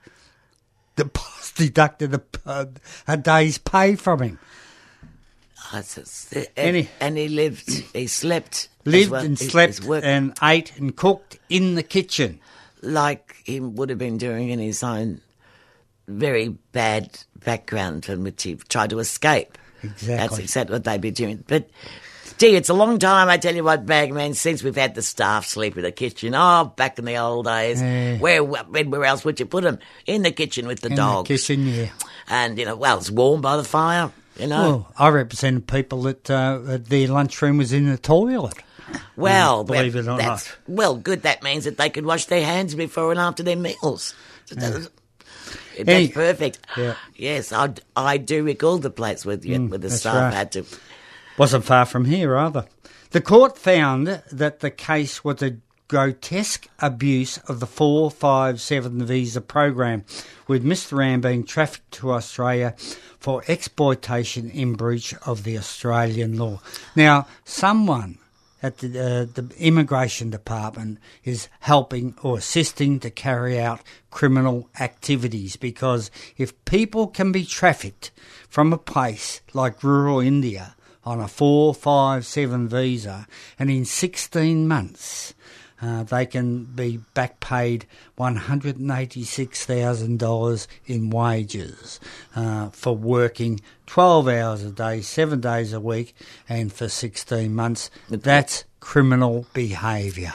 The boss deducted a, a, a day's pay from him. Oh, And he- and he lived, he slept. Lived well- and slept and ate and cooked in the kitchen. like he would have been doing in his own very bad background from which he tried to escape. Exactly. That's Exactly. what they'd be doing. But, gee, it's a long time, I tell you what, Bagman, since we've had the staff sleep in the kitchen. Oh, back in the old days. Yeah. Where, where else would you put them? In the kitchen with the In dogs. the kitchen, yeah. And, you know, well, it's warm by the fire, you know. Well, I represented people that uh, their lunchroom was in the toilet. Well, believe well, it or that's, not. Well, good. That means that they could wash their hands before and after their meals. So That's, that's Any- perfect. Yeah. Yes, I, I do recall the place where, you where the staff right. had to. Wasn't far from here either. The court found that the case was a grotesque abuse of the 457 visa program, with Mr. Ram being trafficked to Australia for exploitation in breach of the Australian law. Now, someone at the, uh, the immigration department is helping or assisting to carry out criminal activities. Because if people can be trafficked from a place like rural India on a 457 visa and in 16 months uh, they can be back paid $186,000 in wages uh, for working 12 hours a day, seven days a week, and for 16 months. That's criminal behaviour.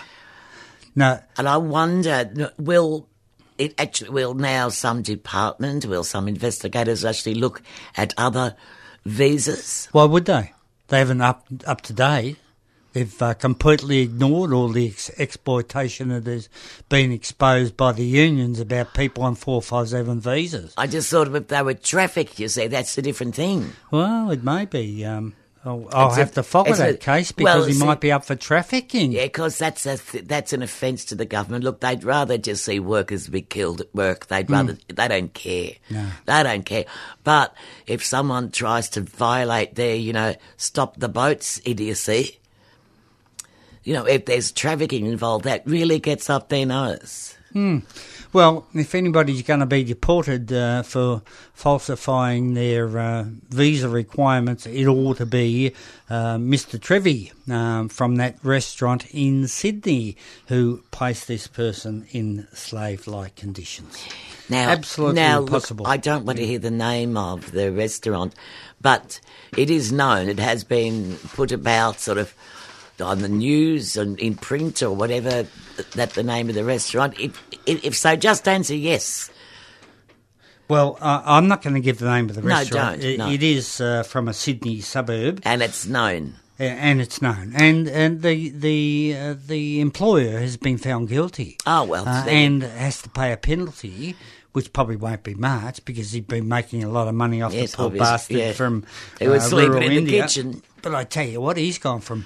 Now, And I wonder, will it actually, will now some department, will some investigators actually look at other visas? why would they? They haven't up up to date. They've uh, completely ignored all the ex- exploitation that has been exposed by the unions about people on 457 visas. I just thought if they were trafficked, you see, that's a different thing. Well, it may be. Um, Oh, I'll have a- to follow it's a- that case well, because he see- might be up for trafficking. Yeah, because that's th- that's an offence to the government. Look, they'd rather just see workers be killed at work. They'd rather they don't care. They don't care. But if someone tries to violate their, you know, stop the boats idiocy, you know, if there's trafficking involved, that really gets up their nose. Well, if anybody's going to be deported uh, for falsifying their uh, visa requirements, it ought to be uh, Mr. Trevi um, from that restaurant in Sydney who placed this person in slave-like conditions. Now, Absolutely now, impossible. Look, I don't want to hear the name of the restaurant, but it is known. It has been put about sort of on the news and in print or whatever that the name of the restaurant. If, if, if so, just answer yes. Well, uh, I'm not going to give the name of the restaurant. No, don't, It- no. it is uh, from a Sydney suburb. And it's known. And it's known, and and the the uh, the employer has been found guilty. Oh, well, uh, and has to pay a penalty, which probably won't be much because he'd been making a lot of money off Yes, the poor bastard yeah. from He was uh, sleeping rural in the India. kitchen. But I tell you what, he's gone from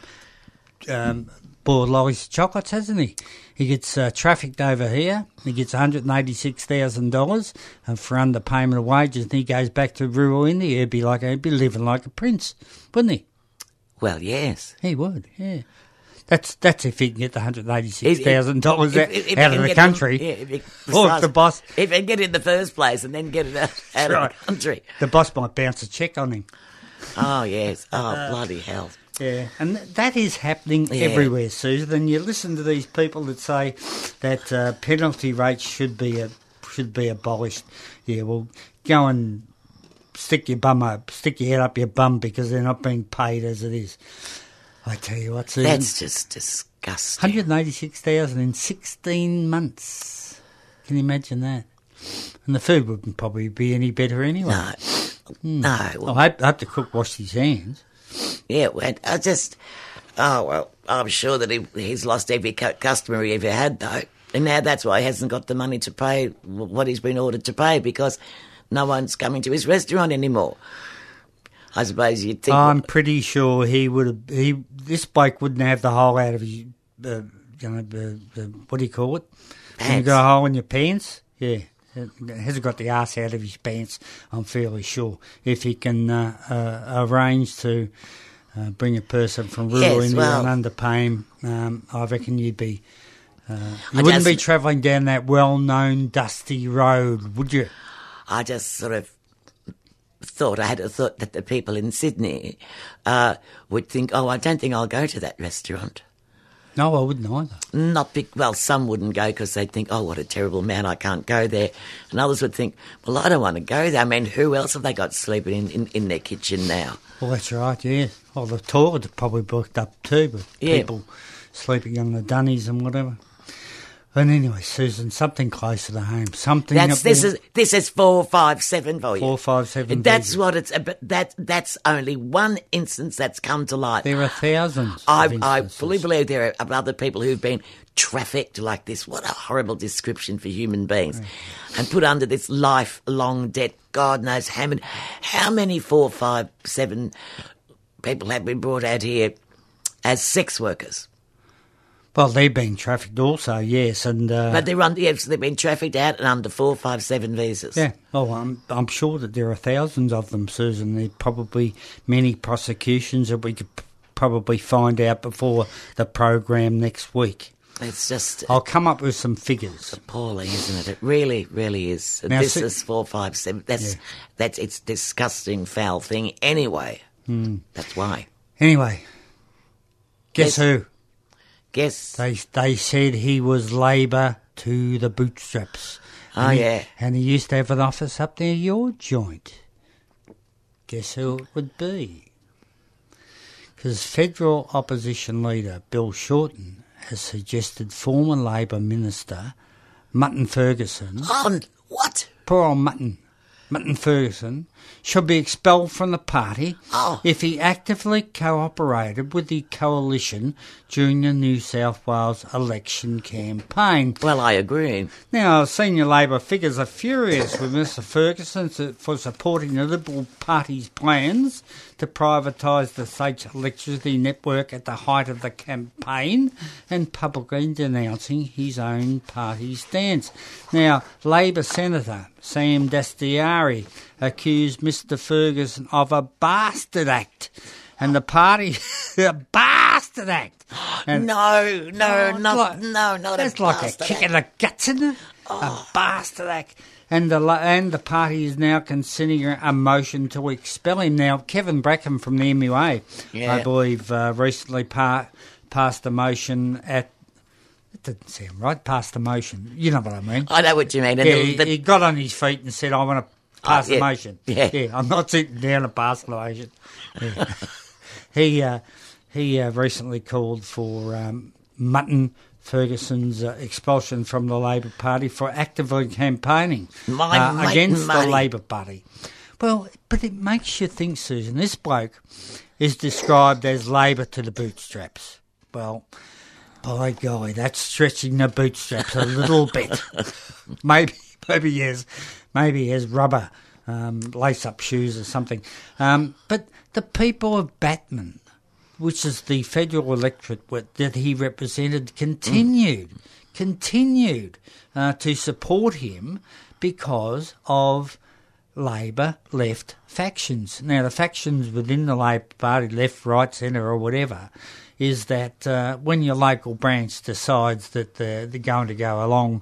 um, lollies chocolates, hasn't he? He gets uh, trafficked over here. He gets one hundred and eighty-six thousand dollars and for underpayment of wages, and he goes back to rural India. He'd be like he'd be living like a prince, wouldn't he? Well, yes. He would, yeah. That's that's if he can get the hundred eighty six thousand dollars out, if- if out of the country. them- yeah, if he- or if the boss If he can get it in the first place and then get it out, out Right. of the country. the boss might bounce a check on him. Oh, yes. Oh, Uh, bloody hell. Yeah, and th- that is happening Yeah. everywhere, Susan. And you listen to these people that say that uh, penalty rates should be a, should be abolished. Yeah, well, go and stick your bum up, stick your head up your bum because they're not being paid as it is. I tell you what, Susan. That's just disgusting. 186,000 in 16 months. Can you imagine that? And the food wouldn't probably be any better anyway. No. No. Well, I hope, I hope the cook washed his hands. Yeah, well, I just. Oh, well, I'm sure that he, he's lost every customer he ever had, though. And now that's why he hasn't got the money to pay what he's been ordered to pay because no one's coming to his restaurant anymore. I suppose you'd think. I'm pretty sure he would have. He this bloke wouldn't have the hole out of his. Uh, you know, the, the, what do you call it? When you got a hole in your pants? Yeah. Hasn't got the arse out of his pants, I'm fairly sure. If he can uh, uh, arrange to uh, bring a person from rural Yes, India well- and underpay him, um, I reckon you'd be. Uh, you I wouldn't be travelling down that well-known dusty road, would you? I just sort of thought I had a thought that the people in Sydney uh, would think, oh, I don't think I'll go to that restaurant. No, I wouldn't either. Not big. Well, some wouldn't go because they'd think, "Oh, what a terrible man! I can't go there." And others would think, "Well, I don't want to go there." I mean, who else have they got sleeping in, in, in their kitchen now? Well, that's right, yeah. Well, the toilets probably booked up too, with Yeah. people sleeping on the dunnies and whatever. And anyway, Susan, something closer to home. Something That's that this is this is four five seven you. Four, five, seven That's what it's. But that that's only one instance that's come to light. There are thousands. I, I fully believe there are other people who've been trafficked like this. What a horrible description for human beings. And put under this lifelong debt. God knows how many, how many four, five, seven people have been brought out here as sex workers. Well, they've been trafficked also, yes, and uh, But they're under, yes, they've been trafficked out and under four, five, seven visas. yeah. Oh, I'm I'm sure that there are thousands of them, Susan. There are probably many prosecutions that we could probably find out before the program next week. It's just I'll come up with some figures. appalling, isn't it? It really, really is. Now, this see- is four, five, seven. That's, Yeah. that's, it's disgusting, foul thing anyway. Hmm. That's why. Anyway, guess Yes. who? Guess. They they said he was labour to the bootstraps. Oh, And ah, he- yeah. and he used to have an office up near your joint. Guess who it would be? Because federal opposition leader Bill Shorten has suggested former Labor Minister Mutton Ferguson, Oh, what? poor old Mutton, Mutton Ferguson, should be expelled from the party Oh. if he actively cooperated with the coalition during the New South Wales election campaign. Well, I agree. Now, senior Labor figures are furious with Mr Ferguson for supporting the Liberal Party's plans to privatise the state's electricity network at the height of the campaign and publicly denouncing his own party stance. Now, Labor Senator Sam Dastyari accused Mr Ferguson of a bastard act. And the party, a bastard act. And No, no, Oh, not, like- no, not That's a like a kick act. in the guts, isn't it? A bastard act. And the and the party is now considering a motion to expel him. Now, Kevin Bracken from the MUA, Yeah. I believe, uh, recently pa- passed a motion at. It didn't sound right. Passed the motion. You know what I mean? I know what you mean. Yeah, the- he, the- he got on his feet and said, "I want to pass yeah. a motion." Yeah. yeah. I'm not sitting down to pass the motion. Yeah. he uh, he uh, recently called for um, Mutton Ferguson's uh, expulsion from the Labor Party for actively campaigning uh, against the Labor Party. Well, but it makes you think, Susan. This bloke is described as Labor to the bootstraps. Well, by golly, that's stretching the bootstraps a little bit. maybe, maybe he has, maybe he has rubber um, lace-up shoes or something. Um, but the people of Batman, which is the federal electorate that he represented, continued, continued uh, to support him because of Labor left factions. Now, the factions within the Labor Party, left, right, centre, or whatever, is that uh, when your local branch decides that they're, they're going to go along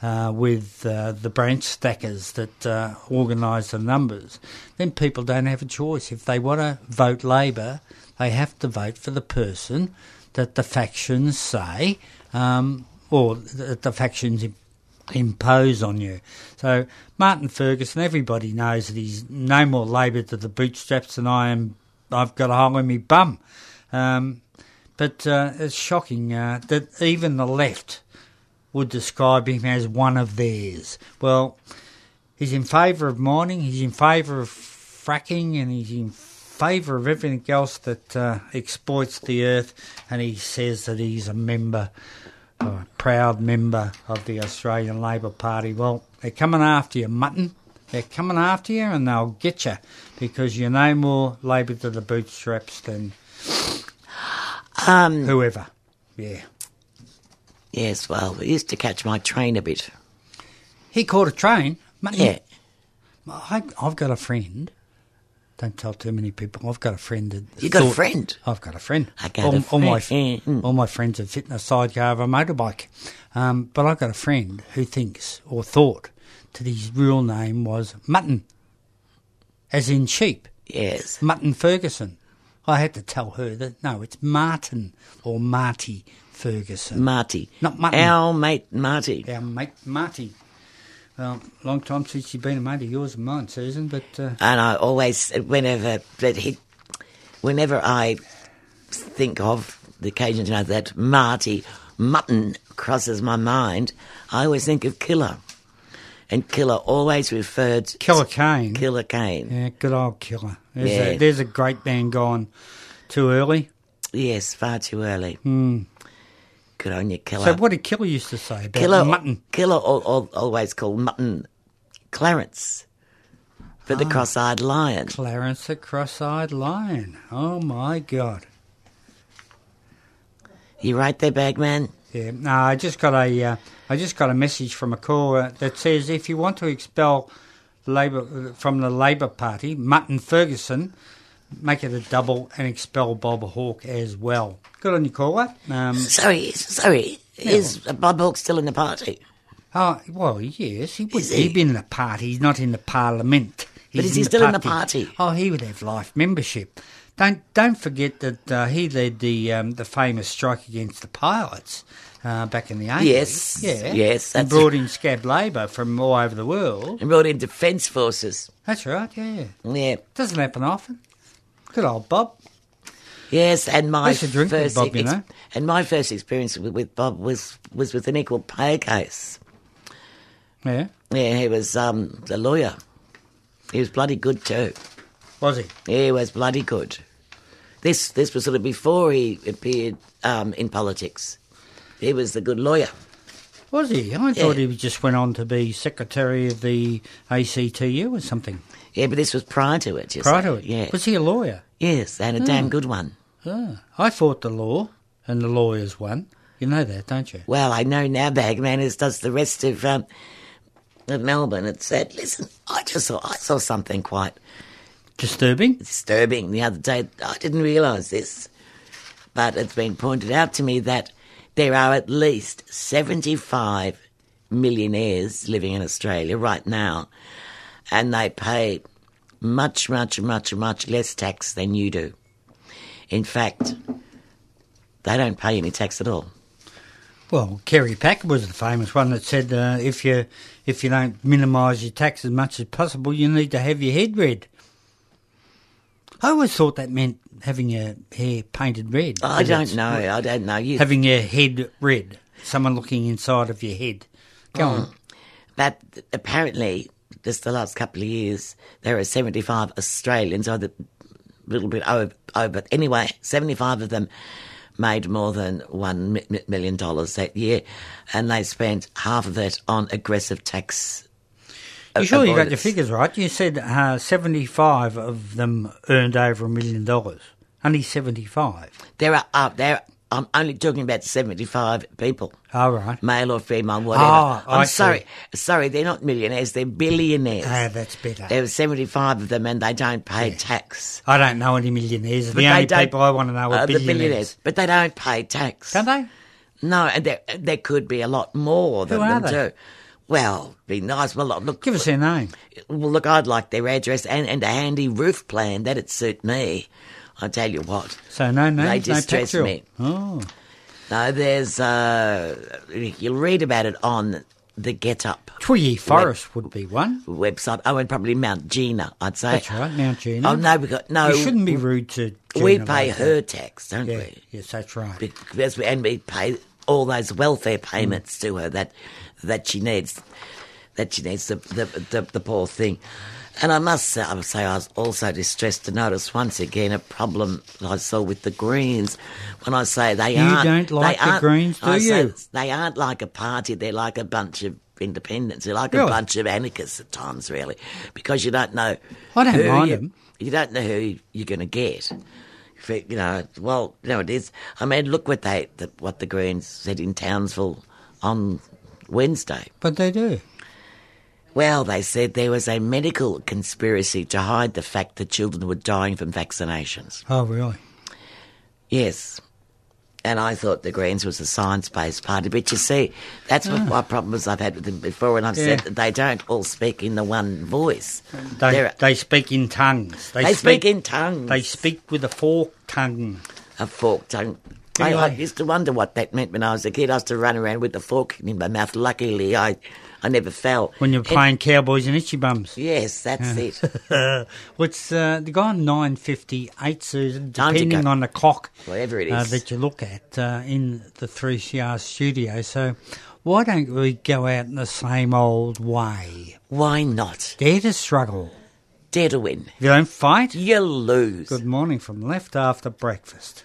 uh, with uh, the branch stackers that uh, organise the numbers, then people don't have a choice. If they want to vote Labor, they have to vote for the person that the factions say, um, or that the factions impose on you. So Martin Ferguson, everybody knows that he's no more Labor to the bootstraps than I am. I've got a hole in me bum. Um, but uh, it's shocking uh, that even the left would describe him as one of theirs. Well, he's in favour of mining, he's in favour of fracking, and he's in favour of everything else that uh, exploits the earth. And he says that he's a member, a proud member of the Australian Labor Party. Well, they're coming after you, mutton. They're coming after you, and they'll get you because you're no more Labor to the bootstraps than um, whoever. Yeah. yes, well, I used to catch my train a bit. He caught a train. Mutton. Yeah. I, I've got a friend. Don't tell too many people. I've got a friend. That You got a friend? I've got a friend. I got all, a all my friend. Mm. all my friends have fit in a sidecar of a motorbike, um, but I've got a friend who thinks or thought that his real name was Mutton, as in sheep. Yes. Mutton Ferguson. I had to tell her that no, it's Martin or Marty Ferguson. Marty. Not Mutton. Our mate Marty. Our mate Marty. Well, long time since you've been a mate of yours and mine, Susan, but uh, And I always, whenever that he, whenever I think of the occasion you know, that Marty Mutton crosses my mind, I always think of Killer. And Killer always referred Killer Kane. Killer Kane. Yeah, good old killer. There's, Yeah. a, there's a great band gone too early. Yes, far too early. Good on you, Killer. So what did Killer used to say about Killer, mutton? Killer al- al- always called Mutton Clarence for Ah. the cross-eyed lion. Clarence the cross-eyed lion. Oh my God! You right there, Bagman? Yeah, no, I just got a, uh, I just got a message from a caller that says if you want to expel Labor from the Labor Party, Mutton Ferguson, make it a double and expel Bob Hawke as well. Good on you, caller. Um, Sorry, sorry. Is Bob Hawke still in the party? oh, well, yes, he would. He? He'd be in the party. He's not in the Parliament. But is he still in the party? Oh, he would have life membership. Don't don't forget that uh, he led the um, the famous strike against the pilots uh, back in the eighties. Yes, yeah, yes, and brought in scab labour from all over the world. And brought in defence forces. That's right. Yeah, Yeah. doesn't happen often. Good old Bob. Yes, and my used drink with first Bob, you know. and my first experience with, with Bob was was with an equal pay case. Yeah. Yeah, he was um, the lawyer. He was bloody good too. Was he? Yeah, He was bloody good. This this was sort of before he appeared um, in politics. He was the good lawyer. Was he? I thought he just went on to be secretary of the ACTU or something. Yeah, but this was prior to it. Prior see. to it. Yeah. Was he a lawyer? Yes, and a damn good one. Ah, I fought the law, and the lawyers won. You know that, don't you? Well, I know now Bagman as does the rest of um, of Melbourne. It said, listen, I just saw I saw something quite Disturbing. disturbing the other day. I didn't realise this, but it's been pointed out to me that there are at least 75 millionaires living in Australia right now, and they pay much, much, much, much less tax than you do. In fact, they don't pay any tax at all. Well, Kerry Packer was the famous one that said uh, if you if you don't minimise your tax as much as possible, you need to have your head red. I always thought that meant having your hair painted red. I don't know. I don't know. You, Having your head red. Someone looking inside of your head. Go Mm. on. But apparently, just the last couple of years, there are 75 Australians, or a little bit over, over. But anyway, 75 of them made more than $1 mi- mi- million dollars that year, and they spent half of it on aggressive tax. You sure you got your figures right? You said uh, 75 of them earned over a million dollars. Only 75. There are, uh, there, I'm only talking about 75 people. All right. Male or female, whatever. Ah, I I'm see. sorry. Sorry, they're not millionaires, they're billionaires. Ah, that's better. there were 75 of them and they don't pay tax. I don't know any millionaires. But the only people I want to know are uh, the billionaires. But they don't pay tax. Don't they? No, and there, there could be a lot more than Who are them they? too. Well, be nice. Well, look, Give us their name. well, look, I'd like their address and, and a handy roof plan. That'd suit me. I tell you what. So no names, They no distress petrol. me. Oh, No, there's uh, you'll read about it on the Get Up Twiggy Forrest would be one. website. Oh, and probably Mount Gina, I'd say. That's right, Mount Gina. Oh no, we got no. You shouldn't be rude to. We pay her that. tax, don't Yeah, we? yes, that's right. because we, and we pay all those welfare payments to her that that she needs, that she needs the the, the, the poor thing. And I must say, I must say, I was also distressed to notice once again a problem I saw with the Greens. When I say they You aren't, don't like they the aren't- Greens, do I say you? they aren't like a party. They're like a bunch of independents. They're like a bunch of anarchists at times, really, because you don't know. I don't who mind you, them. You don't know who you're going to get. You know, well, you know it is. I mean, look what they, the, what the Greens said in Townsville on Wednesday. But they do. Well, they said there was a medical conspiracy to hide the fact that children were dying from vaccinations. Oh, really? Yes. And I thought the Greens was a science-based party, but you see, that's what my problems I've had with them before, and I've Ah. Yeah. said that they don't all speak in the one voice. They They're- they speak in tongues. they speak in tongues. They speak with a forked tongue. a fork tongue. I, I used to wonder what that meant when I was a kid. I used to run around with the fork in my mouth. Luckily, I, I never fell. When you're And- playing cowboys and itchy bums. Yes, that's it. What's uh, the guy on nine fifty eight, Susan? Depending on the clock, Whatever it uh, that you look at uh, in the three CR studio. So, why don't we go out in the same old way? Why not? Dare to struggle. Dare to win. If you don't fight, You lose. good morning from left after breakfast.